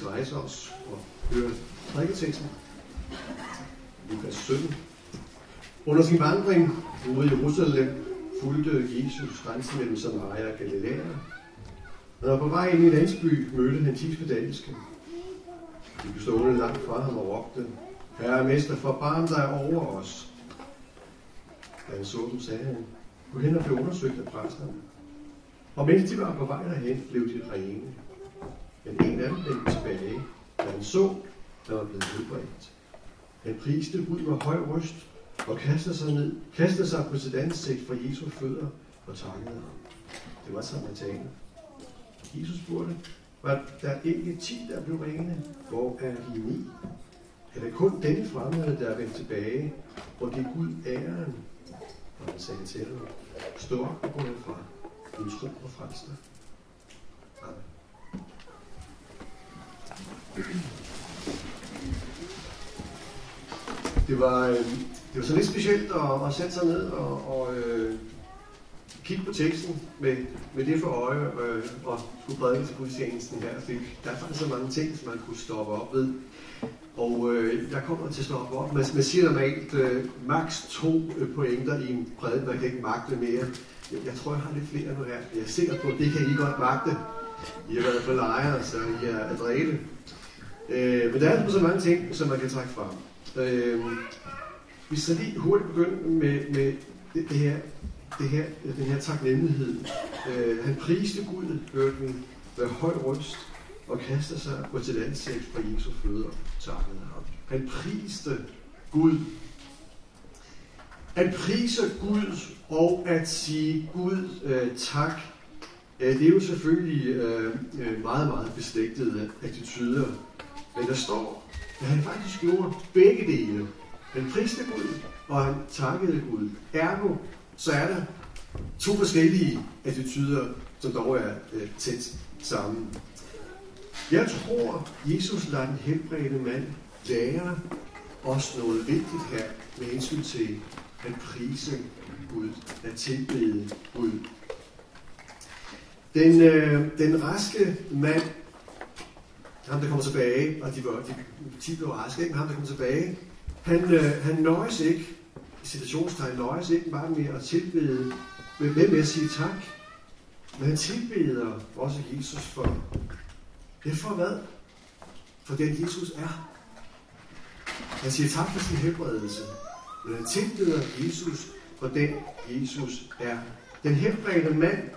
skal rejse os og høre prædiketeksten. Lukas 17. Under sin vandring ude i Jerusalem fulgte Jesus grænsen mellem Samaria og Galilea. Når på vej ind i en landsby mødte han ti spedalske. De blev stående langt fra ham og råbte, Herre Mester, forbarm dig over os. Da han så dem, sagde han, gå hen og blev undersøgt af præsterne. Og mens de var på vej derhen, blev de rene. Men en af dem vendte tilbage, da han så, der var blevet helbredt. Han priste Gud med høj røst og kastede sig ned, kastede sig på sit ansigt fra Jesu fødder og takkede ham. Det var samaritaner. Jesus spurgte, var der ikke ti, der blev rene? Hvor er de ni? Er det kun denne fremmede, der er vendt tilbage, og det er Gud æren? Og han sagde til ham, stå op og gå herfra. Din tro og frelst dig. Amen. Det var, øh, det var så lidt specielt at, at sætte sig ned og, og øh, kigge på teksten med, med det for øje øh, og skulle prædike til gudstjenesten her. Fordi der er faktisk så mange ting, som man kunne stoppe op ved. Og øh, jeg kommer til at stoppe op. Man, man siger normalt øh, maks to øh, pointer i en prædiken. Man kan ikke magte mere. Jeg, jeg tror, jeg har lidt flere nu her. Jeg er sikker på, at det kan I godt magte. I har været på lejre, så I er adrete. Øh, men der er altså så mange ting, som man kan trække frem. Øh, vi skal lige hurtigt begynde med, med det, det her, det her, den her taknemmelighed. Øh, han priste Gud, hørte vi, med høj røst, og kastede sig på til ansigt for Jesu fødder og takkede ham. Han priste Gud. At prise Gud og at sige Gud øh, tak, øh, det er jo selvfølgelig øh, øh meget, meget beslægtede attityder. Men der står, at han faktisk gjorde begge dele. Han priste Gud, og han takkede Gud. Ergo, så er der to forskellige attityder, som dog er øh, tæt sammen. Jeg tror, Jesus lader den helbredte mand lære os noget vigtigt her med hensyn til at prise Gud, at tilbede Gud. Den, øh, den raske mand, ham der kommer tilbage, og de, var, de, de blev raske, ikke? ham der kommer tilbage, han, øh, han nøjes ikke, i situationstegn, nøjes ikke bare med at tilbede, med, med, med at sige tak, men han tilbeder også Jesus for, det for hvad? For den Jesus er. Han siger tak for sin helbredelse, men han tilbeder Jesus for den Jesus er. Den helbredte mand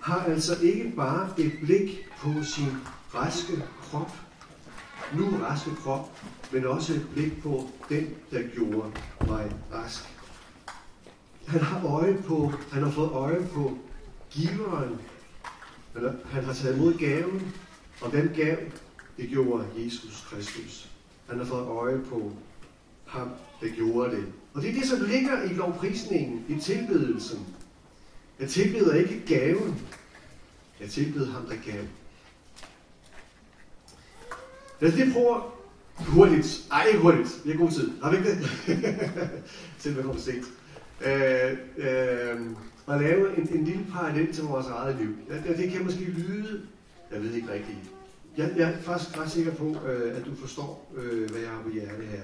har altså ikke bare et blik på sin raske krop, nu raske krop, men også et blik på den, der gjorde mig rask. Han har øje på, han har fået øje på giveren. Han har taget imod gaven, og hvem gav? Det gjorde Jesus Kristus. Han har fået øje på ham, der gjorde det. Og det er det, som ligger i lovprisningen, i tilbedelsen. Jeg tilbeder ikke gaven. Jeg tilbeder ham, der gav. Lad os lige prøve hurtigt. Ej, ikke hurtigt. Vi har god tid. Har vi ikke det? Selv kommer sent. Øh, øh, at lave en, en lille parallel til vores eget liv. Ja, det kan måske lyde, jeg ved ikke rigtigt. Jeg, jeg er faktisk ret sikker på, øh, at du forstår, øh, hvad jeg har på hjerte her.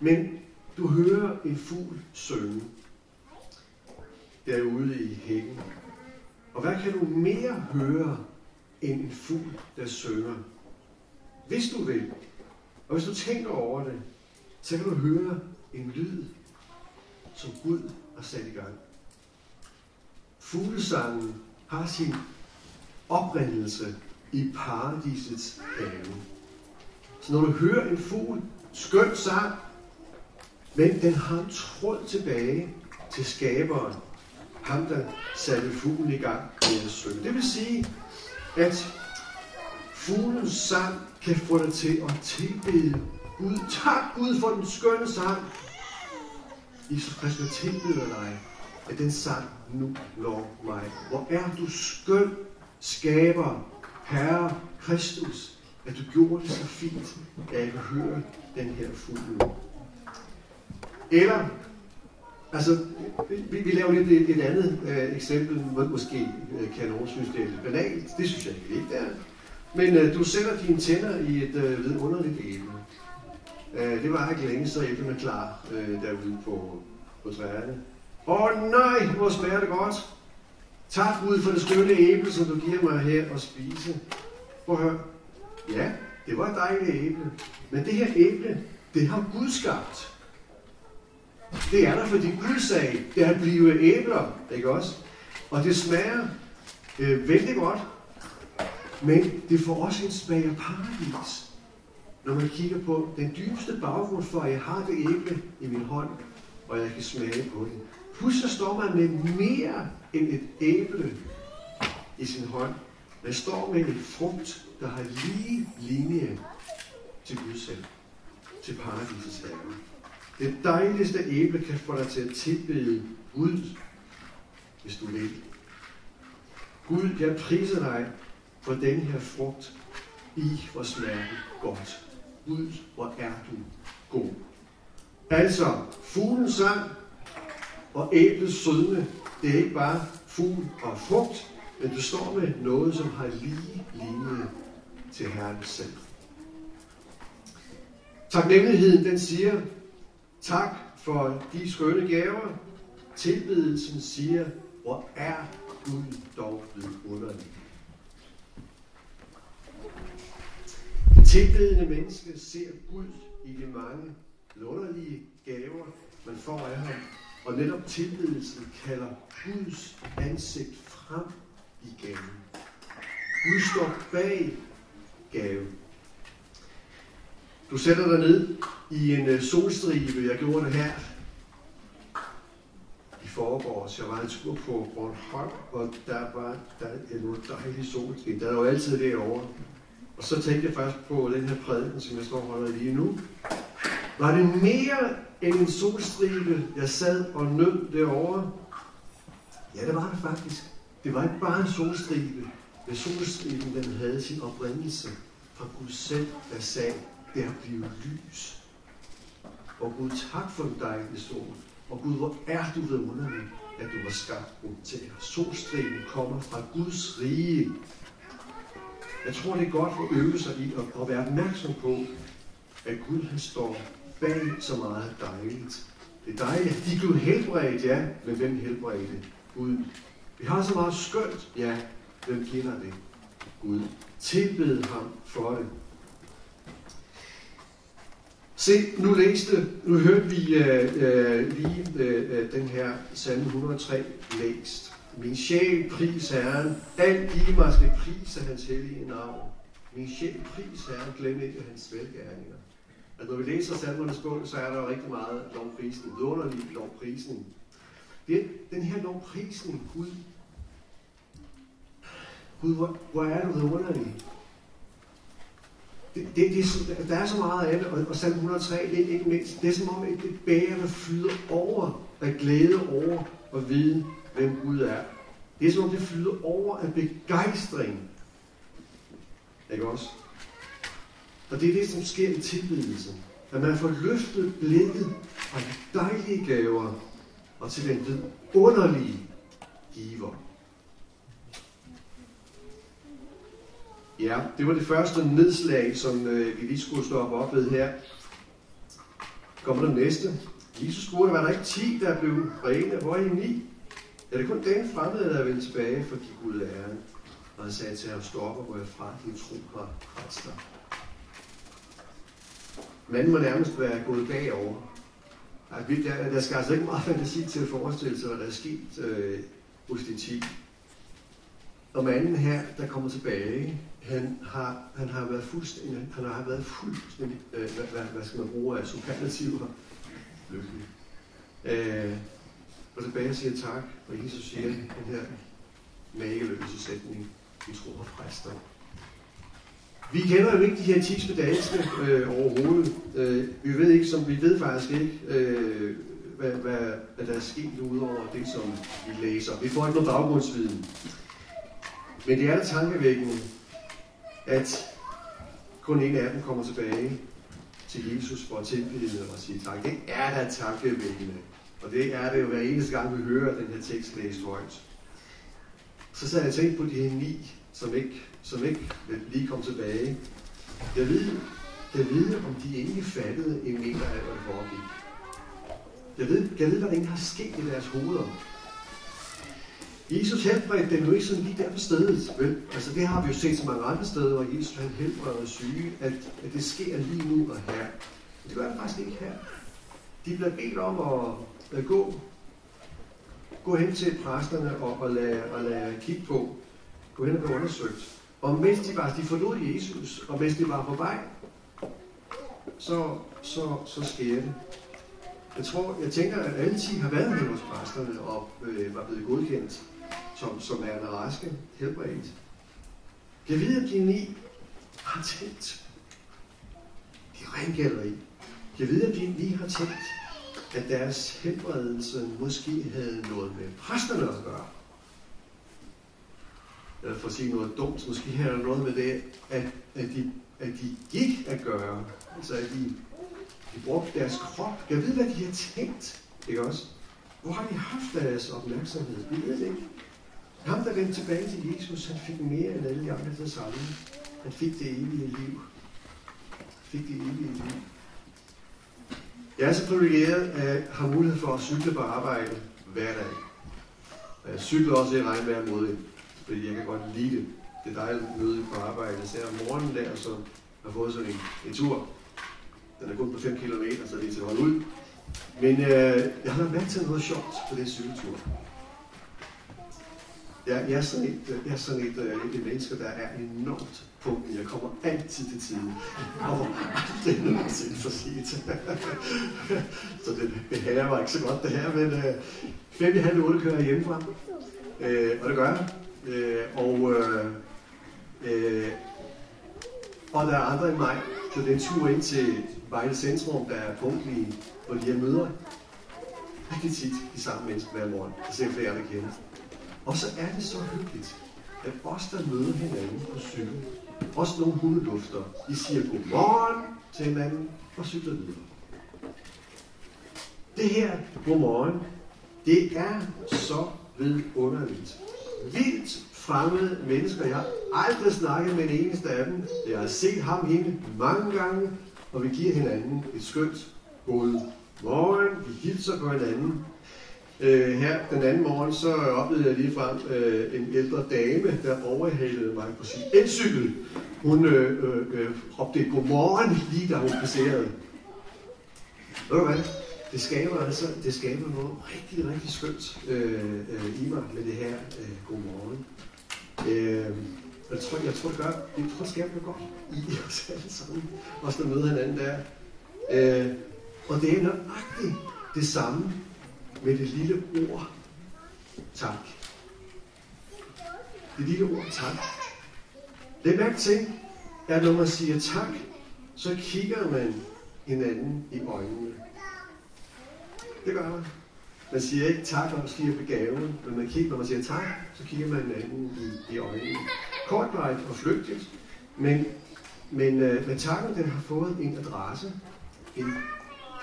Men du hører en fugl synge derude i hækken. Og hvad kan du mere høre end en fugl, der synger? Hvis du vil, og hvis du tænker over det, så kan du høre en lyd, som Gud har sat i gang. Fuglesangen har sin oprindelse i paradisets have. Så når du hører en fugl, skøn sang, men den har en tråd tilbage til skaberen, ham der satte fuglen i gang med at synge. Det vil sige, at fuglens sang kan få dig til at tilbede Gud. Tak Gud for den skønne sang. Jesus Kristus tilbeder dig, at den sang nu lov mig. Hvor er du skøn, skaber, Herre Kristus, at du gjorde det så fint, at jeg kan høre den her fugl. Eller, altså, vi, vi laver lidt et, et andet øh, eksempel, måske øh, kan nogen synes, det er lidt banalt. Det synes jeg ikke, det er men øh, du sætter dine tænder i et øh, vidunderligt æble. Øh, det var ikke længe, så æblerne klar øh, derude på, på træerne. Åh oh, nej, hvor smager det godt. Tak Gud for det skønne æble, som du giver mig her at spise. Prøv at høre. Ja, det var et dejligt æble. Men det her æble, det har Gud skabt. Det er der, fordi Gud sagde, det er blive æbler, ikke også? Og det smager øh, vældig godt, men det får også en smag af paradis. Når man kigger på den dybeste baggrund for, at jeg har det æble i min hånd, og jeg kan smage på det. Pludselig står man med mere end et æble i sin hånd. Man står med en frugt, der har lige linje til Gud selv, til paradisets have. Det dejligste æble kan få dig til at tilbede Gud, hvis du vil. Gud, jeg priser dig for den her frugt. I, hvor smager godt. Gud, hvor er du god. Altså, fuglen sang og æblets sødme, det er ikke bare fugl og frugt, men du står med noget, som har lige lignet til Herren selv. Taknemmeligheden, den siger, tak for de skønne gaver. Tilbedelsen siger, hvor er Gud dog blevet underlig. Tilbedende menneske ser Gud i de mange underlige gaver, man får af ham. Og netop tilbedelsen kalder Guds ansigt frem i gaven. Gud står bag gaven. Du sætter dig ned i en øh, solstribe. Jeg gjorde det her i forgårs. Jeg var en tur på Bornholm, og der var der er dejlig dejlige solstribe. Der er jo altid derovre. Og så tænkte jeg faktisk på den her prædiken, som jeg står og holder lige nu. Var det mere end en solstribe, jeg sad og nød derovre? Ja, det var det faktisk. Det var ikke bare en solstribe, men solstriben den havde sin oprindelse fra Gud selv, der sagde, der bliver lys. Og Gud, tak for den det sol. Og Gud, hvor er du ved underligt, at du har skabt den til. Solstriben kommer fra Guds rige. Jeg tror, det er godt at øve sig i at, at være opmærksom på, at Gud han står bag så meget dejligt. Det er dejligt. De blev helbredt, ja. Men hvem helbredte? Gud. Vi har så meget skønt, ja. Hvem kender det? Gud. Tilbed ham for det. Se, nu læste, nu hørte vi uh, uh, lige uh, den her salme 103 læst. Min sjæl pris Herren, alt i mig skal prise hans hellige navn. Min sjæl pris Herren, glem ikke hans velgærninger. At når vi læser salmernes bog, så er der jo rigtig meget lovprisning, vidunderlig lovprisning. Det, den her lovprisning, Gud, Gud, hvor, hvor er du vidunderlig. Det, det, det, der er så meget af det, og, og salm 103, det er ikke mindst, det er som om et bæger, der flyder over af glæde over at vide, hvem Gud er. Det er som om det flyder over af begejstring. Ikke også? Og det er det, som sker i tilbedelsen. At man får løftet blikket fra de dejlige gaver og til den underlige giver. Ja, det var det første nedslag, som øh, vi lige skulle stoppe op ved her. Kommer der næste. Jesus spurgte, var der ikke 10, der blev rene? Hvor er I ni? Er det er kun den fremmede, der vil vendt tilbage for de Gud æren. Og han sagde til ham, stop og gå fra, din tro har frelst dig. Manden må nærmest være gået bagover. Der, der skal altså ikke meget fantasi til at forestille sig, hvad der er sket øh, hos de 10. Og manden her, der kommer tilbage, han har, han har været fuldstændig, han har været fuldstændig, øh, hvad, hvad, hvad skal man bruge af superlativer? Lykkelig. Øh, og tilbage siger tak, og Jesus siger den her mageløse sætning, vi tror på præster. Vi kender jo ikke de her 10 spedalske øh, overhovedet. Øh, vi ved ikke, som vi ved faktisk ikke, øh, hvad, hvad, hvad der er sket udover det, som vi læser. Vi får ikke noget baggrundsviden. Men det er da tankevækkende, at kun en af dem kommer tilbage til Jesus for at tilbede og sige tak. Det er da tankevækkende. Og det er det jo hver eneste gang, vi hører den her tekst læst højt. Så sad jeg og tænkte på de her ni som ikke, som ikke lige kom tilbage. Jeg ved, jeg ved, om de ikke fattede en meter af, hvad der foregik. Jeg ved, jeg ved, hvad der ikke har sket i deres hoveder. Jesus helbredte dem jo ikke sådan lige der på stedet. Vel? Altså det har vi jo set så mange andre steder, hvor Jesus han helbreder syge, at, at det sker lige nu og her. Men det gør det faktisk ikke her. De bliver bedt om at, at gå, gå hen til præsterne og, og, lade, og lade kigge på, gå hen og blive undersøgt. Og mens de var, de forlod Jesus, og mens de var på vej, så, så, så sker det. Jeg tror, jeg tænker, at alle 10 har været med hos præsterne og øh, var blevet godkendt som, som er en raske, helbredt. Jeg ved, at de ni har tænkt. De rengælder i. Jeg ved, at de ni har tænkt, at deres helbredelse måske havde noget med præsterne at gøre. Eller for at sige noget dumt, måske havde der noget med det, at, at, de, at de gik at gøre. Altså at de, de brugte deres krop. Jeg ved, hvad de har tænkt. Ikke også? Hvor har de haft deres opmærksomhed? Vi ved det ikke. Ham, der vendte tilbage til Jesus, han fik mere end alle de andre til sammen. Han fik det evige liv. Han fik det evige liv. Jeg er så privilegeret at have mulighed for at cykle på arbejde hver dag. Og jeg cykler også i regnvejr mod fordi jeg kan godt lide det. Det er dejligt at møde på arbejde. Så om morgenen der, så har fået sådan en, en tur. Den er kun på 5 km, så det er til at holde ud. Men øh, jeg har været mærke til noget sjovt på den cykeltur. Jeg, jeg er sådan et, jeg er sådan et, et, et menneske, der er enormt punkt. Jeg kommer altid til tiden. Og aldrig nogensinde for sent. så det det her var ikke så godt det her, men øh, fem i halv otte kører jeg hjemmefra. Øh, og det gør jeg. Øh, og, øh, øh, og der er andre end mig, så det er en tur ind til Vejle Centrum, der er punktlige, hvor de her møder rigtig tit de samme mennesker hver morgen. Jeg ser flere, der kender. Og så er det så hyggeligt, at os, der møder hinanden på cykel, også nogle hundelufter, de siger godmorgen til hinanden og cykler videre. Det her godmorgen, det er så vidunderligt. Vildt fremmede mennesker. Jeg har aldrig snakket med en eneste af dem. Jeg har set ham hende mange gange, og vi giver hinanden et skønt god morgen. Vi hilser på hinanden. Øh, her den anden morgen, så oplevede jeg ligefrem øh, en ældre dame, der overhalede mig på sin elcykel. Hun øh, øh, øh, råbte godmorgen, lige da hun passerede. Ved du hvad? Det skaber altså det skaber noget rigtig, rigtig skønt øh, øh, i mig med det her øh, godmorgen. Øh, jeg tror, jeg tror, det gør, jeg tror, det skaber noget godt i os alle sammen. Også der møder hinanden der. Øh, og det er nøjagtigt det samme med det lille ord tak. Det lille ord tak. Læg mærke til, at når man siger tak, så kigger man hinanden i øjnene. Det gør man. Man siger ikke tak, når man stiger på gaven, men man kigger, når man siger tak, så kigger man hinanden i, i øjnene. Kortvarigt og flygtigt, men, men, øh, men takken den har fået en adresse, en,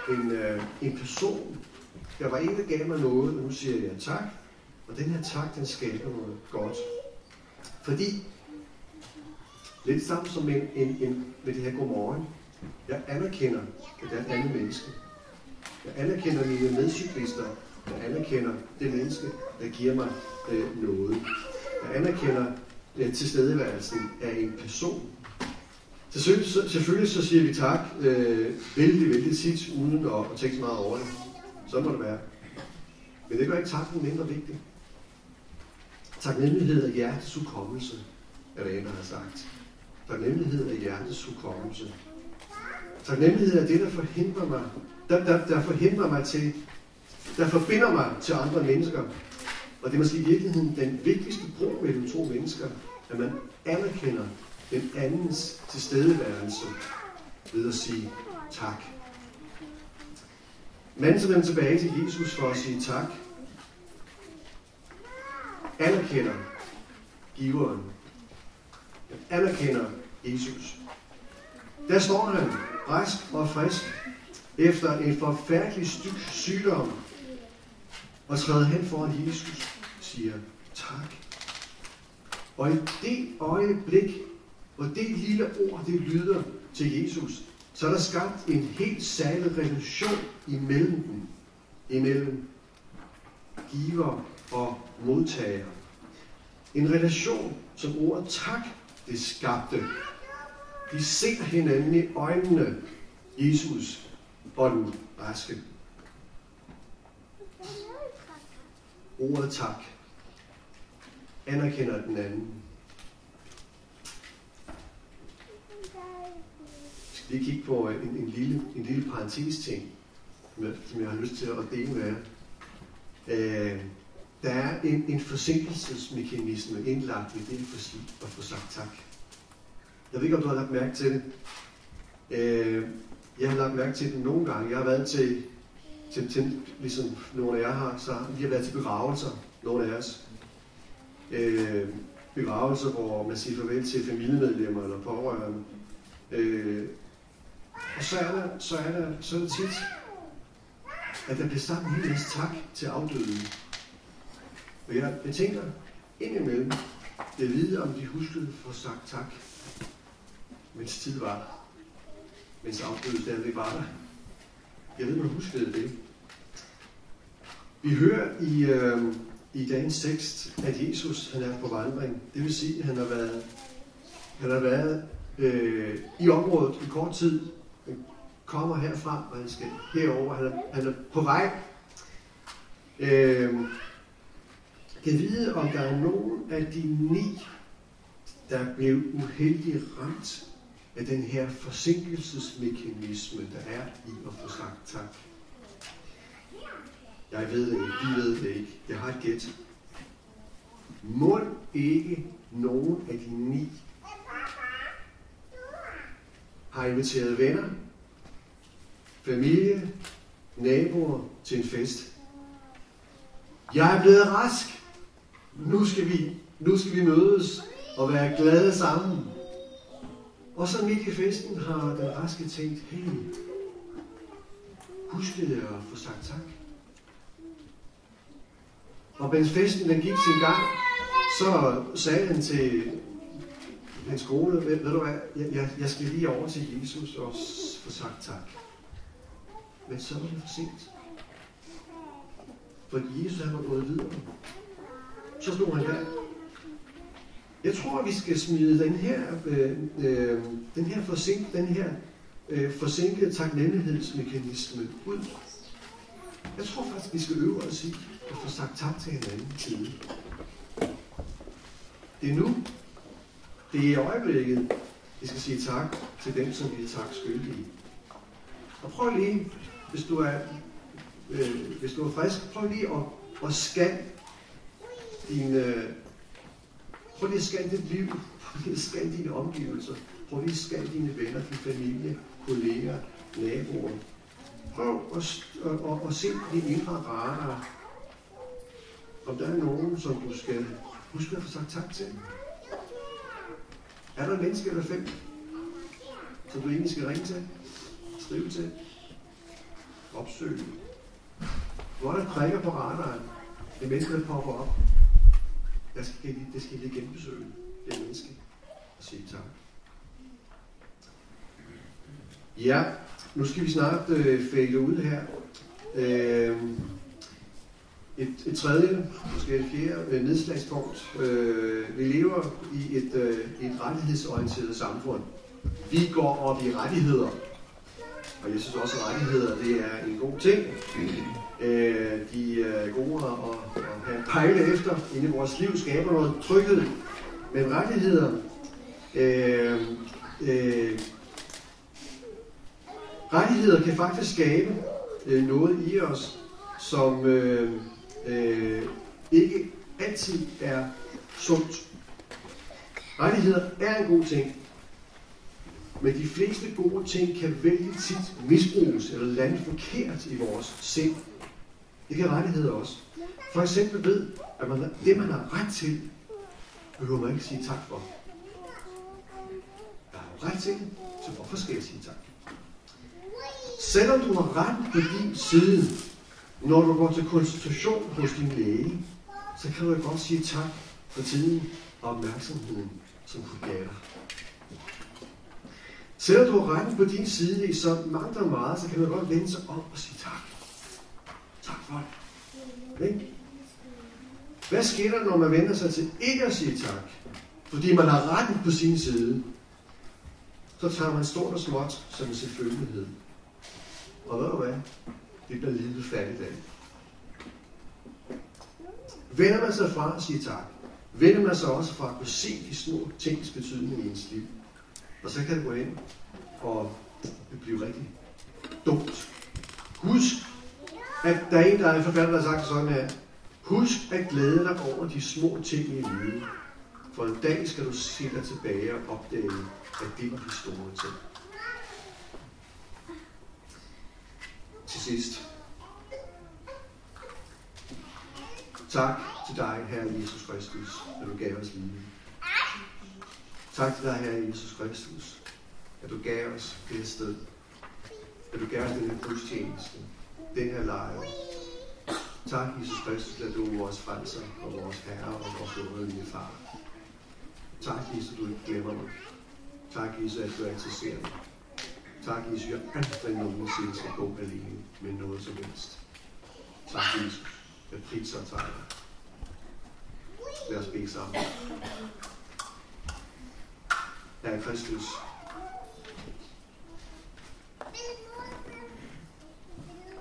en, øh, en person, der var en, der gav mig noget, og nu siger jeg tak. Og den her tak, den skaber noget godt. Fordi, lidt sammen som en, en, en, med det her godmorgen, jeg anerkender, at der er et andet menneske. Jeg anerkender mine medcyklister. Jeg anerkender det menneske, der giver mig øh, noget. Jeg anerkender øh, tilstedeværelsen af en person. Selvfølgelig så, selvfølgelig så siger vi tak øh, vældig, vældig tit, uden at, at tænke så meget over det. Så må det være. Men det gør ikke takken mindre vigtig. Taknemmelighed er hjertets hukommelse, er det har sagt. Taknemmelighed er hjertets hukommelse. Taknemmelighed er det, der forhindrer mig, der, der, der forhindrer mig til, der forbinder mig til andre mennesker. Og det er måske i virkeligheden den vigtigste bro mellem to mennesker, at man anerkender den andens tilstedeværelse ved at sige tak. Manden, vender tilbage til Jesus for at sige tak, anerkender giveren. Anerkender Jesus. Der står han, rask og frisk, efter en forfærdelig styk sygdom, og træder hen foran Jesus, siger tak. Og i det øjeblik, hvor det lille ord, det lyder til Jesus, så er der skabt en helt særlig relation imellem dem. Imellem giver og modtager. En relation, som ordet tak, det skabte. De ser hinanden i øjnene, Jesus og den raske. Ordet tak anerkender den anden. Jeg skal lige kigge på en, en, lille, en lille parentes ting, som jeg har lyst til at dele med jer. Øh, der er en, en forsinkelsesmekanisme indlagt i det at få sagt tak. Jeg ved ikke, om du har lagt mærke til det. Øh, jeg har lagt mærke til det nogle gange. Jeg har været til, til, til ligesom nogle af jer har, så vi har været til begravelser, nogle af os. Øh, begravelser, hvor man siger farvel til familiemedlemmer eller pårørende. Øh, og så er, der, så, er der, så er der tit, at der bliver sagt en hel masse tak til afdøde. Og jeg, jeg tænker indimellem, det vide, om de huskede for sagt tak, mens tid var, mens afdøde stadigvæk var der. Jeg ved, man huskede det. Vi hører i, øh, i dagens tekst, at Jesus han er på vandring. Det vil sige, at han har været, han har været øh, i området i kort tid. Kommer herfra, og han skal herover. Han er, han er på vej. Øh, kan vide, om der er nogen af de ni, der blev uheldigt ramt af den her forsinkelsesmekanisme, der er i at få sagt tak. Jeg ved det ikke, de ved det ikke. Jeg har et gæt. Må ikke nogen af de ni har inviteret venner, familie, naboer til en fest. Jeg er blevet rask. Nu skal vi, nu skal vi mødes og være glade sammen. Og så midt i festen har den raske tænkt, hey, huskede jeg at få sagt tak? Og mens festen den gik sin gang, så sagde han til hans kone, ved, ved du hvad, jeg, jeg, jeg skal lige over til Jesus og få sagt tak. Men så var det for sent. For Jesus han var gået videre. Så stod han der. Jeg tror, at vi skal smide den her, øh, øh, den her, forsink, den her øh, forsinkede taknemmelighedsmekanisme ud. Jeg tror faktisk, vi skal øve os i at få sagt tak til hinanden tid. Det er nu. Det er i øjeblikket, vi skal sige tak til dem, som vi er tak skyldige. Og prøv lige, hvis du er, øh, hvis du er frisk, prøv lige at, at scan din, øh, prøv lige at scan dit liv, prøv lige at scan dine omgivelser, prøv lige at scan dine venner, din familie, kolleger, naboer. Prøv at, at, at, at se din indre radar. Om der er nogen, som du skal huske at få sagt tak til. Er der en menneske eller fem, som du egentlig skal ringe til, skrive til, opsøge? Hvor er der prikker på radaren? Det menneske, der popper op. Jeg skal lige, det skal lige genbesøge det menneske og sige tak. Ja, nu skal vi snart øh, fælde ud her. Øh, et, et tredje, måske et fjerde øh, nedslagspunkt. Øh, vi lever i et, øh, et rettighedsorienteret samfund. Vi går op i rettigheder. Og jeg synes også, at rettigheder det er en god ting. Øh, de er gode at, at have pejle efter inde i vores liv, skaber noget tryghed. Men rettigheder, øh, øh, rettigheder kan faktisk skabe øh, noget i os, som øh, øh, ikke altid er sundt. Rettigheder er en god ting, men de fleste gode ting kan vældig tit misbruges eller lande forkert i vores sind. Det kan rettigheder også. For eksempel ved, at man, det man har ret til, behøver man ikke sige tak for. Jeg har ret til det, så hvorfor skal jeg sige tak? Selvom du har ret på din side, når du går til konsultation hos din læge, så kan du godt sige tak for tiden og opmærksomheden, som du gav dig. Selvom du har retten på din side i så mangt og meget, så kan man godt vende sig om og sige tak. Tak for det. Ikke? Hvad sker der, når man vender sig til ikke at sige tak? Fordi man har retten på sin side. Så tager man stort og småt som en selvfølgelighed. Og ved du hvad? Det bliver livet fattigt af. Vender man sig fra at sige tak, vender man sig også fra at kunne se de små tings betydning i ens liv. Og så kan det gå ind og det rigtig dumt. Husk, at der er en, der er en forfatter, der har sagt sådan her. Husk at glæde dig over de små ting i livet. For en dag skal du se dig tilbage og opdage, at det var de store ting. Til sidst. Tak til dig, Herre Jesus Kristus, at du gav os livet. Tak til dig, Herre Jesus Kristus, at du gav os det her sted. At du gav os den her gudstjeneste, den her lejr. Tak, Jesus Kristus, at du er vores frelser og vores Herre og vores lovede far. Tak, Jesus, at du ikke glemmer mig. Tak, Jesus, at du altid ser mig. Tak, Jesus, at jeg aldrig nogensinde skal gå alene med noget som helst. Tak, Jesus. Jeg priser og takker dig. Lad os bede sammen der er Kristus,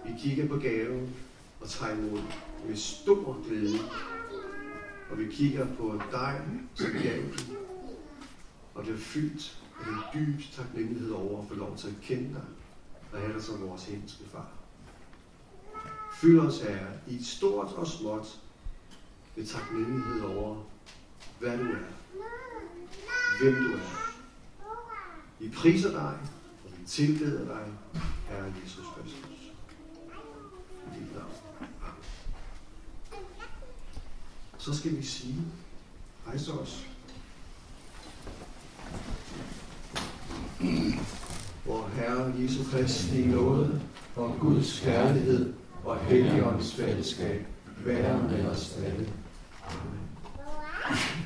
vi kigger på gaven og tager imod med stor glæde. Og vi kigger på dig, som gaven og bliver fyldt af den dybe taknemmelighed over at få lov til at kende dig, og have dig som vores himmelske far. Fyld os, Herre, i stort og småt med taknemmelighed over, hvad du er, hvem du er. Vi priser dig, og vi tilbeder dig, Herre Jesus Kristus. I dit navn. Amen. Så skal vi sige, rejse os. Vor Herre Jesus Kristi nåde og Guds kærlighed og Helligåndens fællesskab være med os alle. Amen.